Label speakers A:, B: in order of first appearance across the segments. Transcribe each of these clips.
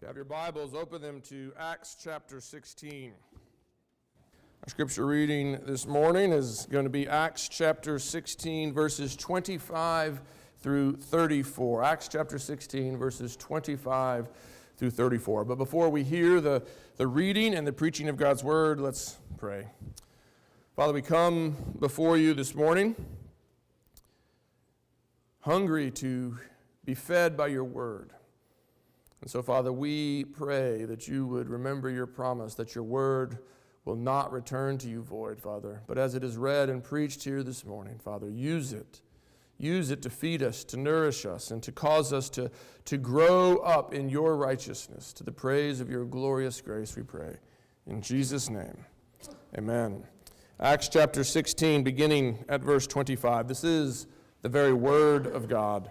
A: you have your Bibles, open them to Acts chapter 16. Our scripture reading this morning is going to be Acts chapter 16, verses 25 through 34. Acts chapter 16, verses 25 through 34. But before we hear the, the reading and the preaching of God's word, let's pray. Father, we come before you this morning hungry to be fed by your word. And so, Father, we pray that you would remember your promise that your word will not return to you void, Father. But as it is read and preached here this morning, Father, use it. Use it to feed us, to nourish us, and to cause us to, to grow up in your righteousness to the praise of your glorious grace, we pray. In Jesus' name, amen. Acts chapter 16, beginning at verse 25. This is the very word of God.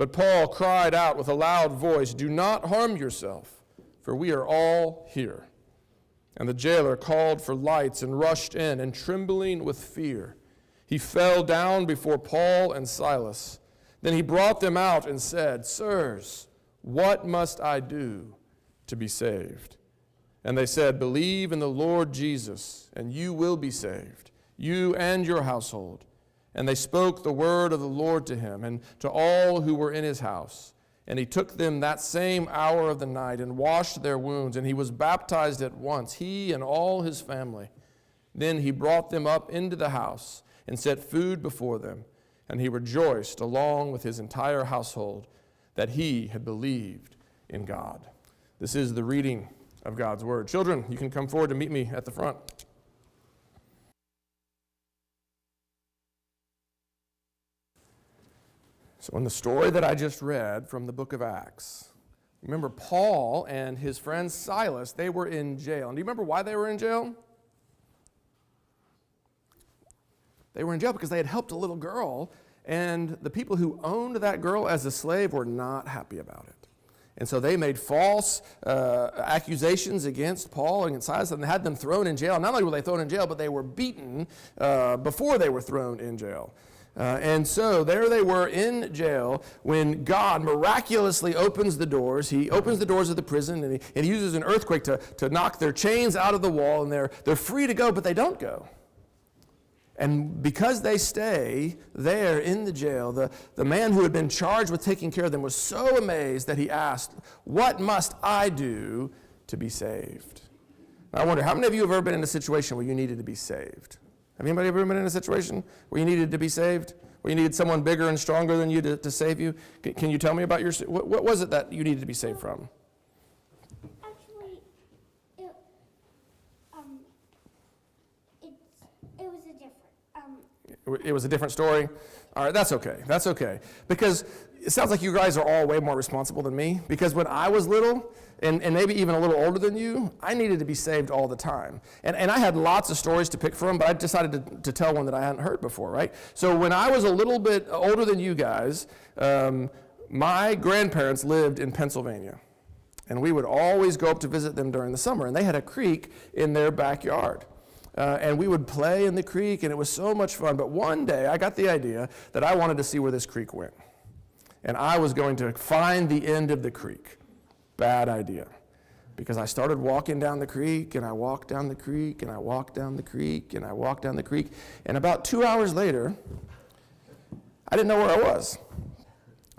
A: But Paul cried out with a loud voice, Do not harm yourself, for we are all here. And the jailer called for lights and rushed in, and trembling with fear, he fell down before Paul and Silas. Then he brought them out and said, Sirs, what must I do to be saved? And they said, Believe in the Lord Jesus, and you will be saved, you and your household. And they spoke the word of the Lord to him and to all who were in his house. And he took them that same hour of the night and washed their wounds, and he was baptized at once, he and all his family. Then he brought them up into the house and set food before them, and he rejoiced along with his entire household that he had believed in God. This is the reading of God's word. Children, you can come forward to meet me at the front. So, in the story that I just read from the book of Acts, remember Paul and his friend Silas, they were in jail. And do you remember why they were in jail? They were in jail because they had helped a little girl, and the people who owned that girl as a slave were not happy about it. And so they made false uh, accusations against Paul and Silas and had them thrown in jail. Not only were they thrown in jail, but they were beaten uh, before they were thrown in jail. Uh, and so there they were in jail when God miraculously opens the doors. He opens the doors of the prison and he, and he uses an earthquake to, to knock their chains out of the wall, and they're, they're free to go, but they don't go. And because they stay there in the jail, the, the man who had been charged with taking care of them was so amazed that he asked, What must I do to be saved? I wonder, how many of you have ever been in a situation where you needed to be saved? Have anybody ever been in a situation where you needed to be saved? Where you needed someone bigger and stronger than you to, to save you? Can, can, you tell me about your, what, what was it that you needed to be saved from?
B: Actually, it, um, it's, it was a different, um,
A: It was a different story? All right, that's okay. That's okay. Because it sounds like you guys are all way more responsible than me. Because when I was little, and, and maybe even a little older than you, I needed to be saved all the time. And, and I had lots of stories to pick from, but I decided to, to tell one that I hadn't heard before, right? So when I was a little bit older than you guys, um, my grandparents lived in Pennsylvania. And we would always go up to visit them during the summer. And they had a creek in their backyard. Uh, and we would play in the creek, and it was so much fun. But one day, I got the idea that I wanted to see where this creek went. And I was going to find the end of the creek. Bad idea. Because I started walking down the creek, and I walked down the creek, and I walked down the creek, and I walked down the creek. And about two hours later, I didn't know where I was.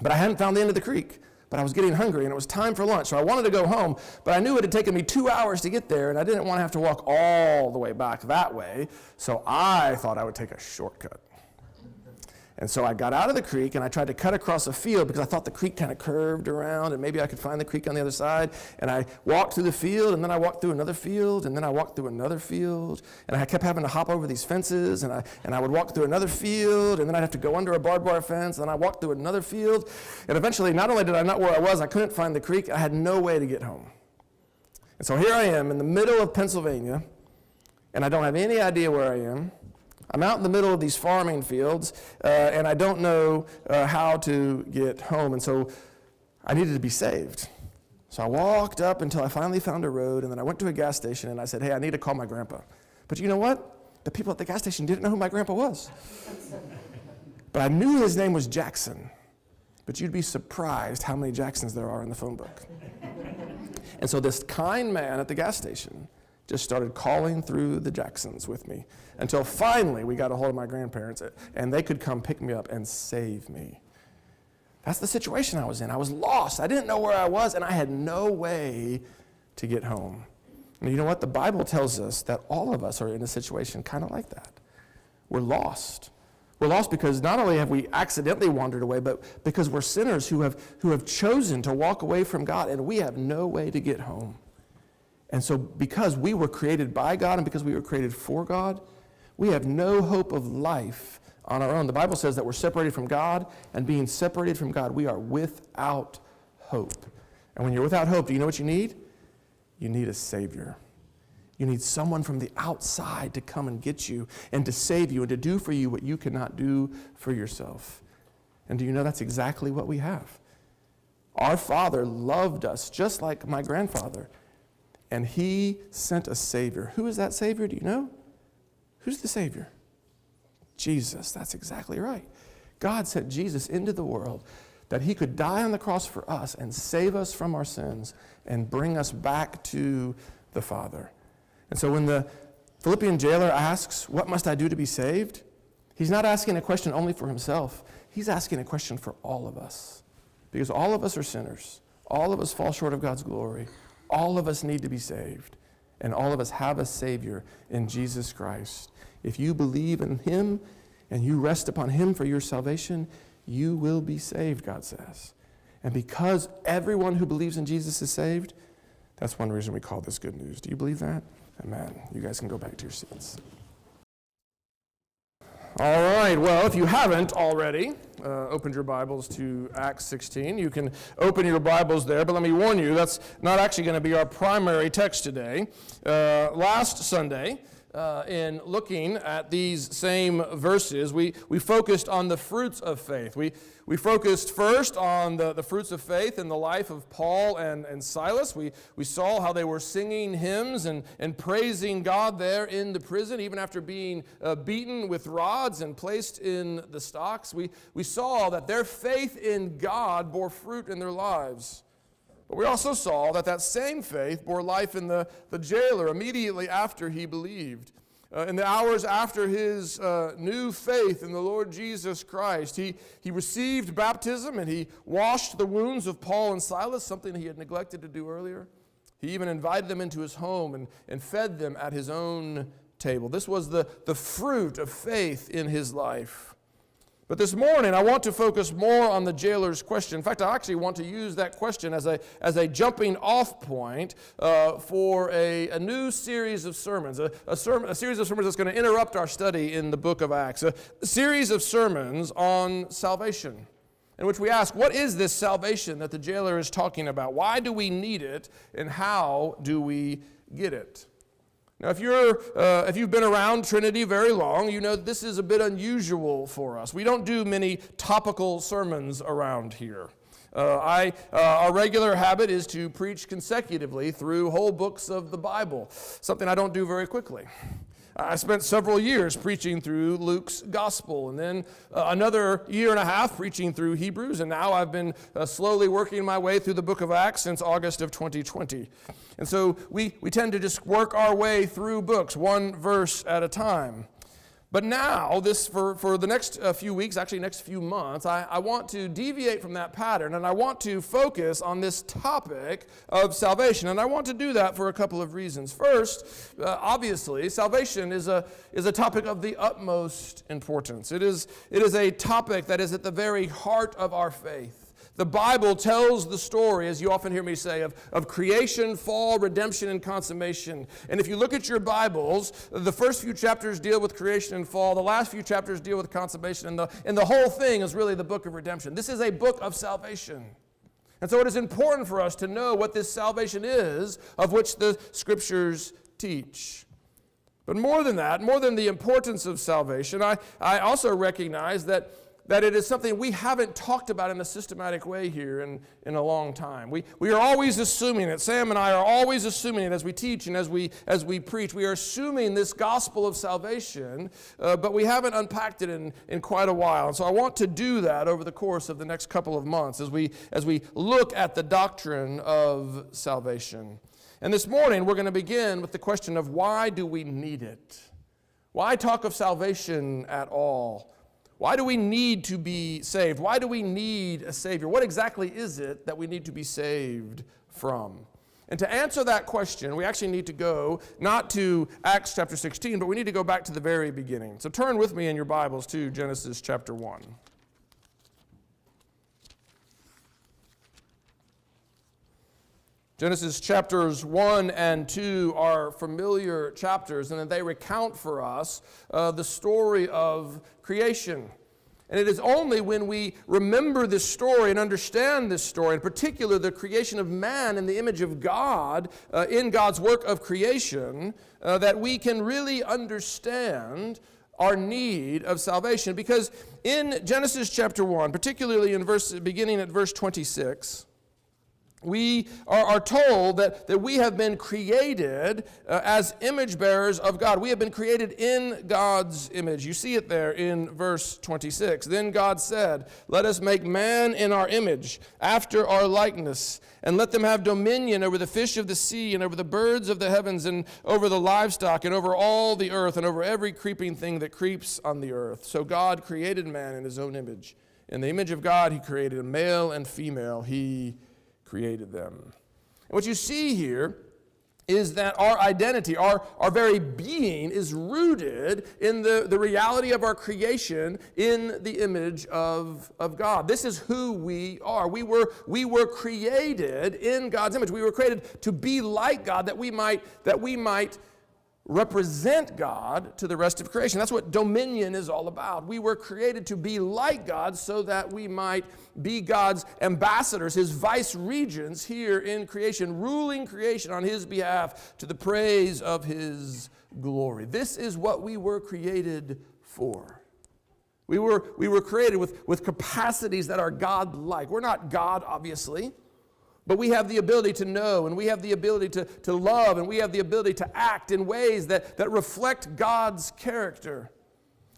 A: But I hadn't found the end of the creek but I was getting hungry and it was time for lunch. So I wanted to go home, but I knew it had taken me two hours to get there and I didn't want to have to walk all the way back that way. So I thought I would take a shortcut. And so I got out of the creek and I tried to cut across a field because I thought the creek kind of curved around and maybe I could find the creek on the other side. And I walked through the field and then I walked through another field and then I walked through another field. And I kept having to hop over these fences and I, and I would walk through another field and then I'd have to go under a barbed wire fence and then I walked through another field. And eventually, not only did I not know where I was, I couldn't find the creek, I had no way to get home. And so here I am in the middle of Pennsylvania and I don't have any idea where I am. I'm out in the middle of these farming fields, uh, and I don't know uh, how to get home. And so I needed to be saved. So I walked up until I finally found a road, and then I went to a gas station and I said, Hey, I need to call my grandpa. But you know what? The people at the gas station didn't know who my grandpa was. but I knew his name was Jackson. But you'd be surprised how many Jacksons there are in the phone book. and so this kind man at the gas station just started calling through the Jacksons with me until finally we got a hold of my grandparents and they could come pick me up and save me. That's the situation I was in. I was lost. I didn't know where I was and I had no way to get home. And you know what? The Bible tells us that all of us are in a situation kind of like that. We're lost. We're lost because not only have we accidentally wandered away, but because we're sinners who have, who have chosen to walk away from God and we have no way to get home. And so, because we were created by God and because we were created for God, we have no hope of life on our own. The Bible says that we're separated from God, and being separated from God, we are without hope. And when you're without hope, do you know what you need? You need a Savior. You need someone from the outside to come and get you and to save you and to do for you what you cannot do for yourself. And do you know that's exactly what we have? Our Father loved us just like my grandfather and he sent a Savior. Who is that Savior? Do you know? Who's the Savior? Jesus. That's exactly right. God sent Jesus into the world that he could die on the cross for us and save us from our sins and bring us back to the Father. And so when the Philippian jailer asks, What must I do to be saved? He's not asking a question only for himself, he's asking a question for all of us. Because all of us are sinners, all of us fall short of God's glory. All of us need to be saved, and all of us have a Savior in Jesus Christ. If you believe in Him and you rest upon Him for your salvation, you will be saved, God says. And because everyone who believes in Jesus is saved, that's one reason we call this good news. Do you believe that? Amen. You guys can go back to your seats. All right, well, if you haven't already uh, opened your Bibles to Acts 16, you can open your Bibles there, but let me warn you, that's not actually going to be our primary text today. Uh, last Sunday, uh, in looking at these same verses, we, we focused on the fruits of faith. We, we focused first on the, the fruits of faith in the life of Paul and, and Silas. We, we saw how they were singing hymns and, and praising God there in the prison, even after being uh, beaten with rods and placed in the stocks. We, we saw that their faith in God bore fruit in their lives. But we also saw that that same faith bore life in the, the jailer immediately after he believed. Uh, in the hours after his uh, new faith in the Lord Jesus Christ, he, he received baptism and he washed the wounds of Paul and Silas, something he had neglected to do earlier. He even invited them into his home and, and fed them at his own table. This was the, the fruit of faith in his life. But this morning, I want to focus more on the jailer's question. In fact, I actually want to use that question as a, as a jumping off point uh, for a, a new series of sermons, a, a, sermon, a series of sermons that's going to interrupt our study in the book of Acts, a, a series of sermons on salvation in which we ask, what is this salvation that the jailer is talking about? Why do we need it, and how do we get it? Now, if, you're, uh, if you've been around Trinity very long, you know this is a bit unusual for us. We don't do many topical sermons around here. Uh, I, uh, our regular habit is to preach consecutively through whole books of the Bible, something I don't do very quickly. I spent several years preaching through Luke's gospel, and then uh, another year and a half preaching through Hebrews, and now I've been uh, slowly working my way through the book of Acts since August of 2020. And so we, we tend to just work our way through books, one verse at a time. But now, this for, for the next uh, few weeks, actually next few months, I, I want to deviate from that pattern and I want to focus on this topic of salvation. And I want to do that for a couple of reasons. First, uh, obviously, salvation is a, is a topic of the utmost importance. It is, it is a topic that is at the very heart of our faith. The Bible tells the story, as you often hear me say, of, of creation, fall, redemption, and consummation. And if you look at your Bibles, the first few chapters deal with creation and fall, the last few chapters deal with consummation, and the, and the whole thing is really the book of redemption. This is a book of salvation. And so it is important for us to know what this salvation is of which the scriptures teach. But more than that, more than the importance of salvation, I, I also recognize that that it is something we haven't talked about in a systematic way here in, in a long time. We, we are always assuming it. Sam and I are always assuming it as we teach and as we, as we preach. We are assuming this gospel of salvation, uh, but we haven't unpacked it in, in quite a while. And so I want to do that over the course of the next couple of months as we, as we look at the doctrine of salvation. And this morning we're going to begin with the question of why do we need it? Why talk of salvation at all? Why do we need to be saved? Why do we need a Savior? What exactly is it that we need to be saved from? And to answer that question, we actually need to go not to Acts chapter 16, but we need to go back to the very beginning. So turn with me in your Bibles to Genesis chapter 1. Genesis chapters 1 and 2 are familiar chapters, and they recount for us uh, the story of creation. And it is only when we remember this story and understand this story, in particular the creation of man in the image of God, uh, in God's work of creation, uh, that we can really understand our need of salvation. Because in Genesis chapter 1, particularly in verse, beginning at verse 26, we are, are, told that, that we have been created uh, as image bearers of God. We have been created in God's image. You see it there in verse 26. Then God said, Let us make man in our image, after our likeness, and let them have dominion over the fish of the sea, and over the birds of the heavens, and over the livestock, and over all the earth, and over every creeping thing that creeps on the earth. So God created man in his own image. In the image of God, he created a male and female. He created them. And what you see here is that our identity, our, our very being, is rooted in the, the reality of our creation in the image of, of God. This is who we are. We were, we were created in God's image. We were created to be like God that we might, that we might represent God to the rest of creation. That's what dominion is all about. We were created to be like God so that we might be God's ambassadors, his vice regents here in creation, ruling creation on his behalf to the praise of his glory. This is what we were created for. We were, we were created with, with capacities that are God like. We're not God, obviously. But we have the ability to know, and we have the ability to, to love, and we have the ability to act in ways that, that reflect God's character.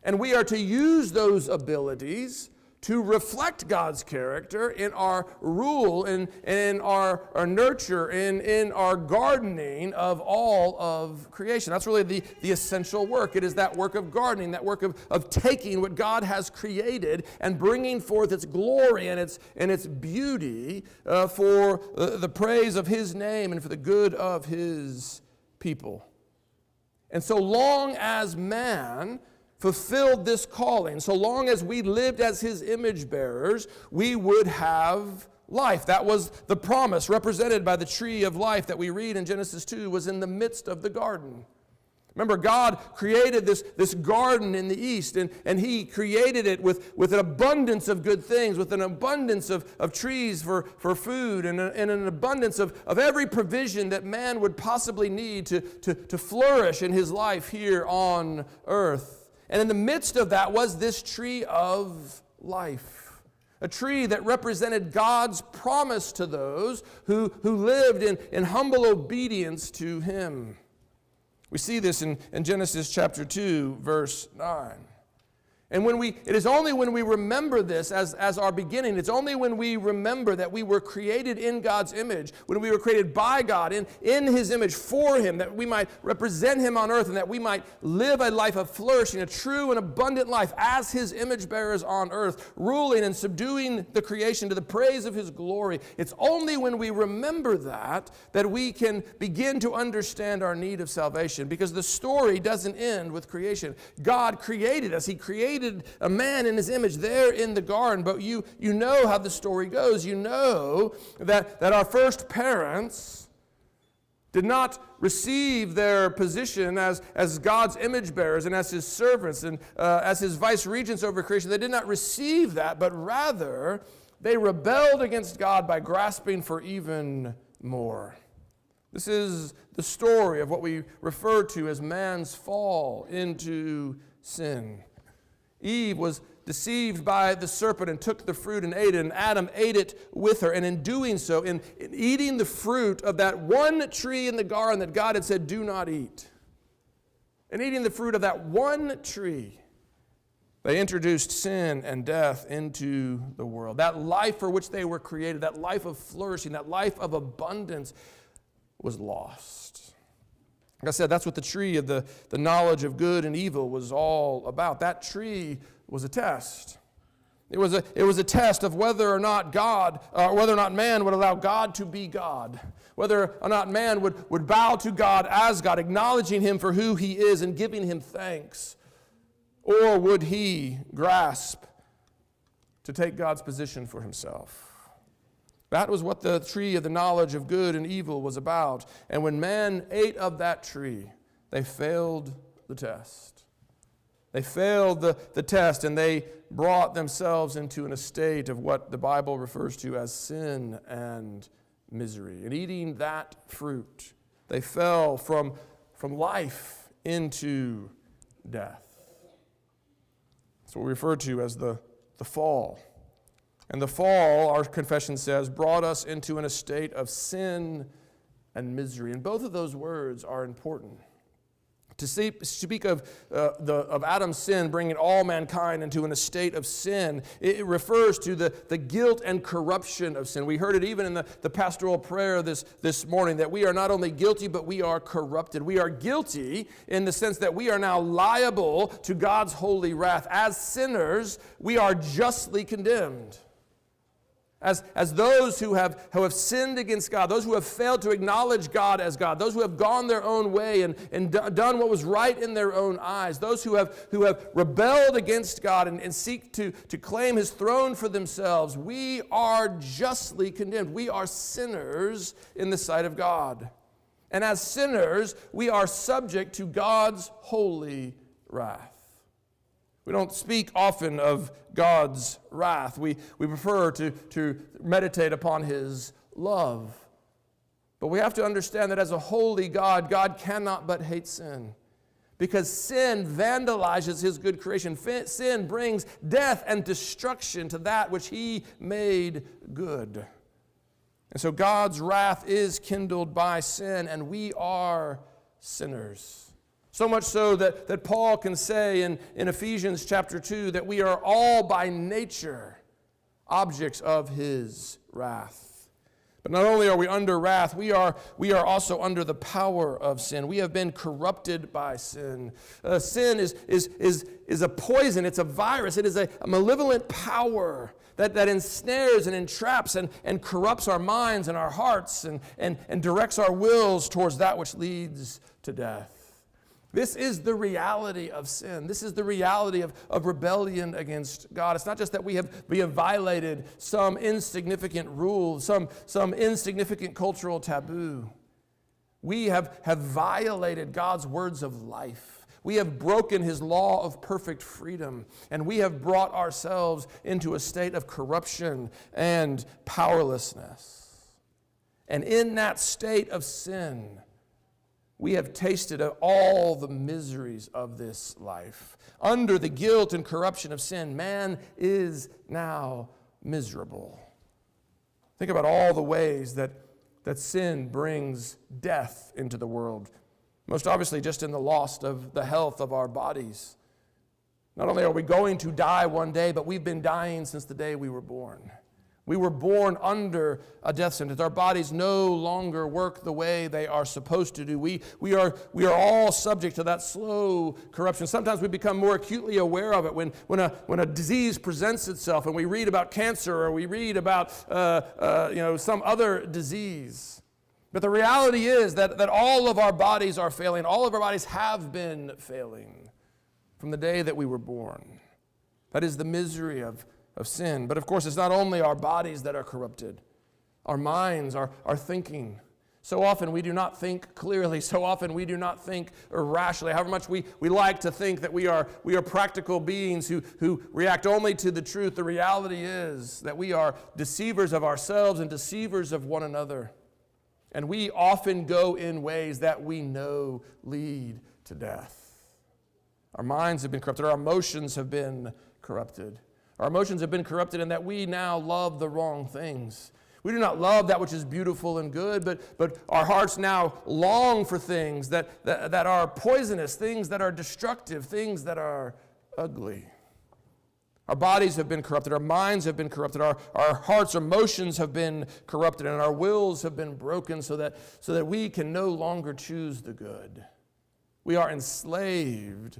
A: And we are to use those abilities to reflect God's character in our rule, in, in our, our nurture, in, in our gardening of all of creation. That's really the, the essential work. It is that work of gardening, that work of, of taking what God has created and bringing forth its glory and its, and its beauty uh, for uh, the praise of His name and for the good of His people. And so long as man, fulfilled this calling, so long as we lived as his image bearers, we would have life. That was the promise represented by the tree of life that we read in Genesis 2 was in the midst of the garden. Remember, God created this, this garden in the east, and, and He created it with, with an abundance of good things, with an abundance of, of trees for, for food, and, a, and an abundance of, of every provision that man would possibly need to, to, to flourish in his life here on earth. And in the midst of that was this tree of life, a tree that represented God's promise to those who, who lived in, in humble obedience to Him. We see this in, in Genesis chapter 2, verse 9. And when we, it is only when we remember this as, as our beginning, it's only when we remember that we were created in God's image, when we were created by God, in, in His image, for Him, that we might represent Him on earth and that we might live a life of flourishing, a true and abundant life as His image bearers on earth, ruling and subduing the creation to the praise of His glory. It's only when we remember that that we can begin to understand our need of salvation because the story doesn't end with creation. God created us, He created a man in his image there in the garden. But you, you know how the story goes. You know that, that our first parents did not receive their position as, as God's image bearers and as his servants and uh, as his vice regents over creation. They did not receive that, but rather they rebelled against God by grasping for even more. This is the story of what we refer to as man's fall into sin. Eve was deceived by the serpent and took the fruit and ate it, and Adam ate it with her. And in doing so, in, in, eating the fruit of that one tree in the garden that God had said, do not eat, and eating the fruit of that one tree, they introduced sin and death into the world. That life for which they were created, that life of flourishing, that life of abundance, was lost. Like I said, that's what the tree of the, the knowledge of good and evil was all about. That tree was a test. It was a, it was a test of whether or not God, uh, whether or not man would allow God to be God. Whether or not man would, would bow to God as God, acknowledging him for who he is and giving him thanks. Or would he grasp to take God's position for himself? That was what the tree of the knowledge of good and evil was about. And when man ate of that tree, they failed the test. They failed the, the test and they brought themselves into an estate of what the Bible refers to as sin and misery. And eating that fruit, they fell from, from life into death. That's what we refer to as the, the fall. And the fall, our confession says, brought us into an estate of sin and misery. And both of those words are important. To speak of, uh, the, of Adam's sin bringing all mankind into an estate of sin, it refers to the, the guilt and corruption of sin. We heard it even in the, the pastoral prayer this, this morning that we are not only guilty, but we are corrupted. We are guilty in the sense that we are now liable to God's holy wrath. As sinners, we are justly condemned as, as those who have, who have sinned against God, those who have failed to acknowledge God as God, those who have gone their own way and, and d- done what was right in their own eyes, those who have, who have rebelled against God and, and seek to, to claim his throne for themselves, we are justly condemned. We are sinners in the sight of God. And as sinners, we are subject to God's holy wrath. We don't speak often of God's wrath. We, we prefer to, to meditate upon His love. But we have to understand that as a holy God, God cannot but hate sin. Because sin vandalizes His good creation. Sin brings death and destruction to that which He made good. And so God's wrath is kindled by sin, and we are sinners. So much so that, that Paul can say in, in Ephesians chapter 2 that we are all by nature objects of his wrath. But not only are we under wrath, we are, we are also under the power of sin. We have been corrupted by sin. Uh, sin is, is, is, is a poison, it's a virus, it is a, a malevolent power that, that ensnares and entraps and, and corrupts our minds and our hearts and, and, and directs our wills towards that which leads to death. This is the reality of sin. This is the reality of, of rebellion against God. It's not just that we have, we have violated some insignificant rule, some, some insignificant cultural taboo. We have, have violated God's words of life. We have broken his law of perfect freedom, and we have brought ourselves into a state of corruption and powerlessness. And in that state of sin, we have tasted of all the miseries of this life. Under the guilt and corruption of sin, man is now miserable. Think about all the ways that, that sin brings death into the world. Most obviously, just in the loss of the health of our bodies. Not only are we going to die one day, but we've been dying since the day we were born. We were born under a death sentence. Our bodies no longer work the way they are supposed to do. We, we, are, we are all subject to that slow corruption. Sometimes we become more acutely aware of it when, when, a, when a disease presents itself and we read about cancer or we read about uh, uh, you know, some other disease. But the reality is that, that all of our bodies are failing. All of our bodies have been failing from the day that we were born. That is the misery of of sin. But of course, it's not only our bodies that are corrupted, our minds, our, our thinking. So often we do not think clearly. So often we do not think rationally. However much we, we like to think that we are, we are practical beings who, who react only to the truth, the reality is that we are deceivers of ourselves and deceivers of one another. And we often go in ways that we know lead to death. Our minds have been corrupted, our emotions have been corrupted. Our emotions have been corrupted in that we now love the wrong things. We do not love that which is beautiful and good, but, but our hearts now long for things that, that, that are poisonous, things that are destructive, things that are ugly. Our bodies have been corrupted, our minds have been corrupted, our, our hearts, our emotions have been corrupted, and our wills have been broken so that, so that we can no longer choose the good. We are enslaved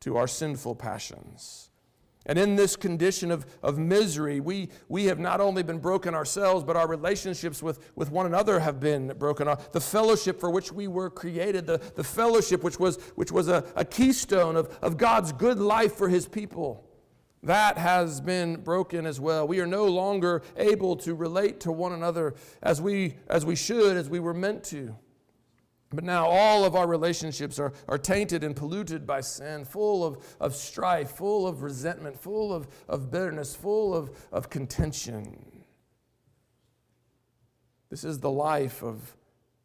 A: to our sinful passions. And in this condition of, of misery, we, we have not only been broken ourselves, but our relationships with, with one another have been broken. The fellowship for which we were created, the, the fellowship which was, which was a, a keystone of, of God's good life for his people, that has been broken as well. We are no longer able to relate to one another as we, as we should, as we were meant to. But now all of our relationships are, are tainted and polluted by sin, full of, of strife, full of resentment, full of, of bitterness, full of, of contention. This is the life of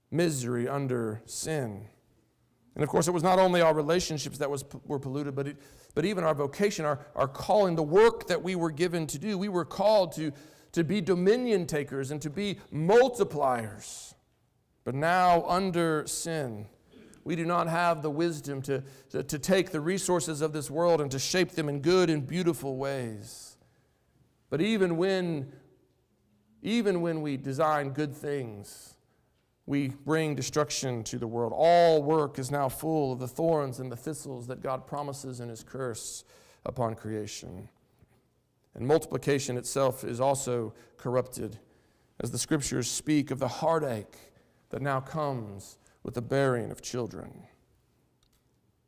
A: misery under sin. And of course, it was not only our relationships that was, were polluted, but, it, but even our vocation, our, our calling, the work that we were given to do. We were called to, to be dominion takers and to be multipliers. But now, under sin, we do not have the wisdom to, to, to, take the resources of this world and to shape them in good and beautiful ways. But even when, even when we design good things, we bring destruction to the world. All work is now full of the thorns and the thistles that God promises in His curse upon creation. And multiplication itself is also corrupted, as the scriptures speak of the heartache that now comes with the bearing of children.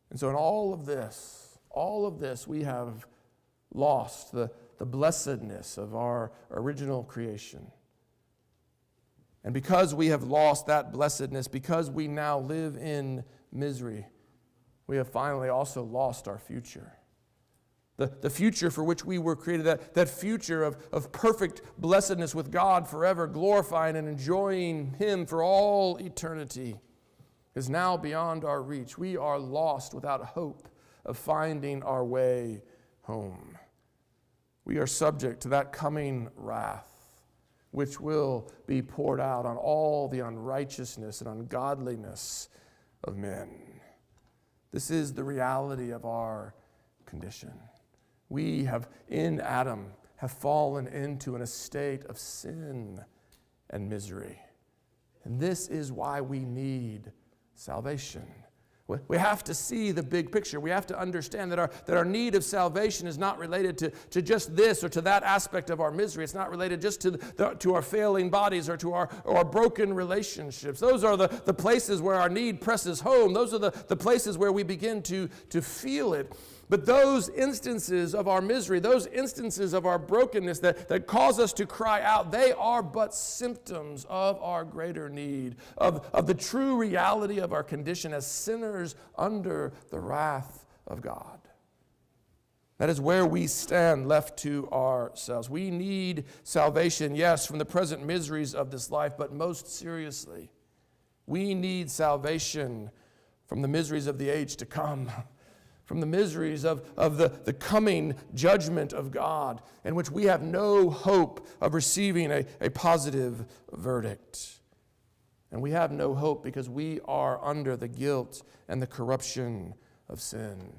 A: And so, in all of this, all of this, we have lost the, the blessedness of our original creation. And because we have lost that blessedness, because we now live in misery, we have finally also lost our future the, the future for which we were created, that, that future of, of perfect blessedness with God forever, glorifying and enjoying Him for all eternity, is now beyond our reach. We are lost without hope of finding our way home. We are subject to that coming wrath, which will be poured out on all the unrighteousness and ungodliness of men. This is the reality of our condition we have in Adam have fallen into an estate of sin and misery. And this is why we need salvation. We have to see the big picture. We have to understand that our, that our need of salvation is not related to, to just this or to that aspect of our misery. It's not related just to, the, to our failing bodies or to our, our broken relationships. Those are the, the places where our need presses home. Those are the, the places where we begin to, to feel it. But those instances of our misery, those instances of our brokenness that, that cause us to cry out, they are but symptoms of our greater need, of, of the true reality of our condition as sinners under the wrath of God. That is where we stand left to ourselves. We need salvation, yes, from the present miseries of this life, but most seriously, we need salvation from the miseries of the age to come from the miseries of, of the, the coming judgment of God, in which we have no hope of receiving a, a positive verdict. And we have no hope because we are under the guilt and the corruption of sin.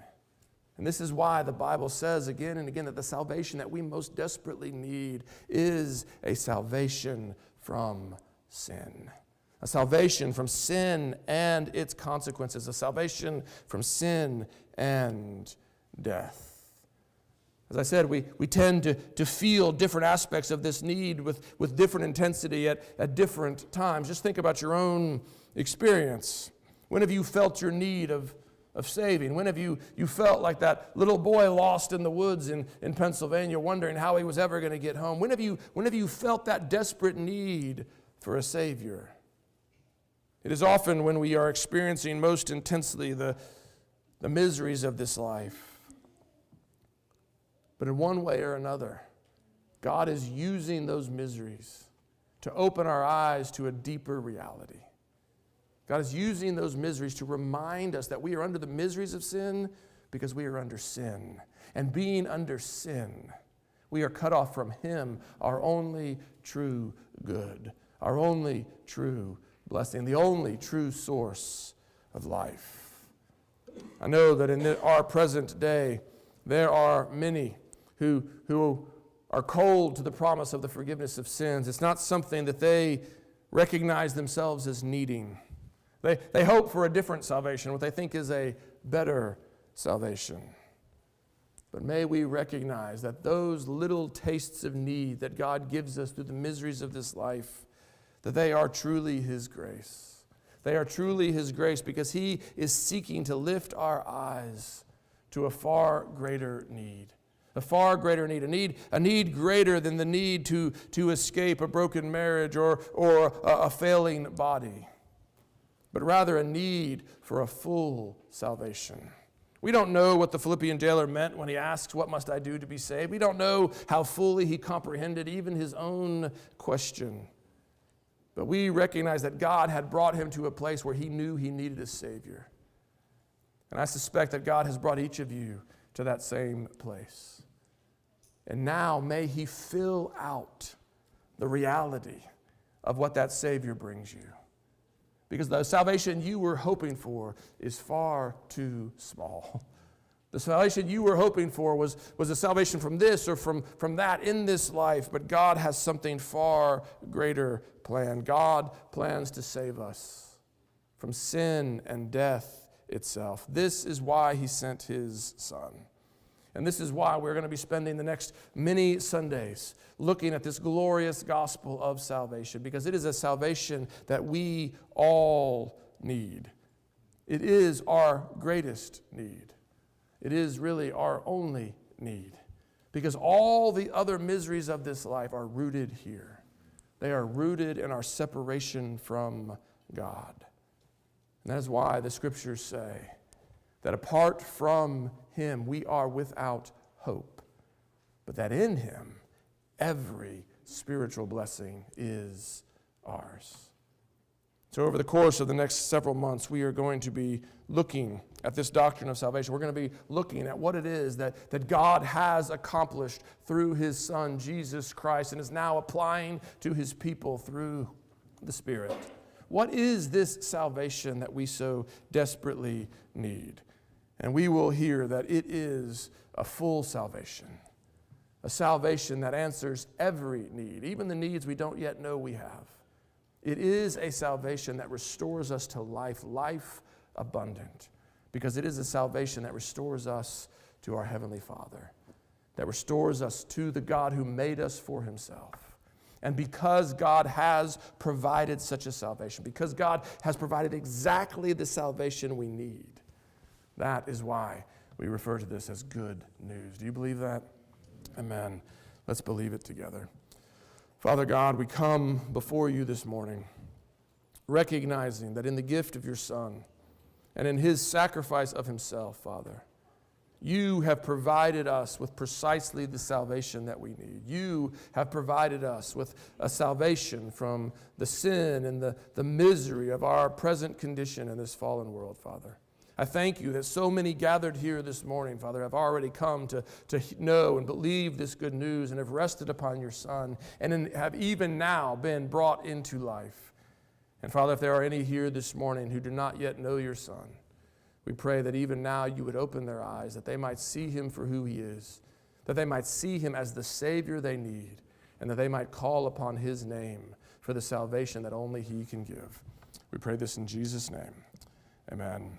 A: And this is why the Bible says again and again that the salvation that we most desperately need is a salvation from sin. A salvation from sin and its consequences, a salvation from sin and death. As I said, we, we tend to, to feel different aspects of this need with, with different intensity at, at different times. Just think about your own experience. When have you felt your need of, of saving? When have you, you felt like that little boy lost in the woods in, in Pennsylvania, wondering how he was ever going to get home? When have, you, when have you felt that desperate need for a Savior? It is often when we are experiencing most intensely the, the miseries of this life but in one way or another, God is using those miseries to open our eyes to a deeper reality. God is using those miseries to remind us that we are under the miseries of sin because we are under sin. And being under sin, we are cut off from Him, our only true good, our only true blessing, the only true source of life. I know that in our present day, there are many who, who are cold to the promise of the forgiveness of sins. It's not something that they recognize themselves as needing. They, they hope for a different salvation, what they think is a better salvation. But may we recognize that those little tastes of need that God gives us through the miseries of this life, that they are truly His grace. They are truly His grace because He is seeking to lift our eyes to a far greater need a far greater need, a need, a need greater than the need to, to escape a broken marriage or, or a, a failing body, but rather a need for a full salvation. We don't know what the Philippian jailer meant when he asks, What must I do to be saved? We don't know how fully he comprehended even his own question. But we recognize that God had brought him to a place where he knew he needed a Savior. And I suspect that God has brought each of you to that same place. And now may He fill out the reality of what that Savior brings you. Because the salvation you were hoping for is far too small. The salvation you were hoping for was, was a salvation from this or from, from that in this life, but God has something far greater planned. God plans to save us from sin and death itself. This is why He sent His Son. And this is why we're going to be spending the next many Sundays looking at this glorious gospel of salvation, because it is a salvation that we all need. It is our greatest need. It is really our only need, because all the other miseries of this life are rooted here. They are rooted in our separation from God. And that is why the scriptures say that apart from him we are without hope, but that in him every spiritual blessing is ours. So, over the course of the next several months, we are going to be looking at this doctrine of salvation. We're going to be looking at what it is that, that God has accomplished through his Son, Jesus Christ, and is now applying to his people through the Spirit. What is this salvation that we so desperately need? And we will hear that it is a full salvation, a salvation that answers every need, even the needs we don't yet know we have. It is a salvation that restores us to life, life abundant, because it is a salvation that restores us to our Heavenly Father, that restores us to the God who made us for Himself. And because God has provided such a salvation, because God has provided exactly the salvation we need, that is why we refer to this as good news. Do you believe that? Amen. Let's believe it together. Father God, we come before you this morning, recognizing that in the gift of your Son and in his sacrifice of himself, Father, you have provided us with precisely the salvation that we need. You have provided us with a salvation from the sin and the, the misery of our present condition in this fallen world, Father. I thank you that so many gathered here this morning, Father, have already come to, to know and believe this good news and have rested upon your Son and in, have even now been brought into life. And Father, if there are any here this morning who do not yet know your Son, We pray that even now you would open their eyes, that they might see him for who he is, that they might see him as the Savior they need, and that they might call upon his name for the salvation that only he can give. We pray this in Jesus' name. Amen.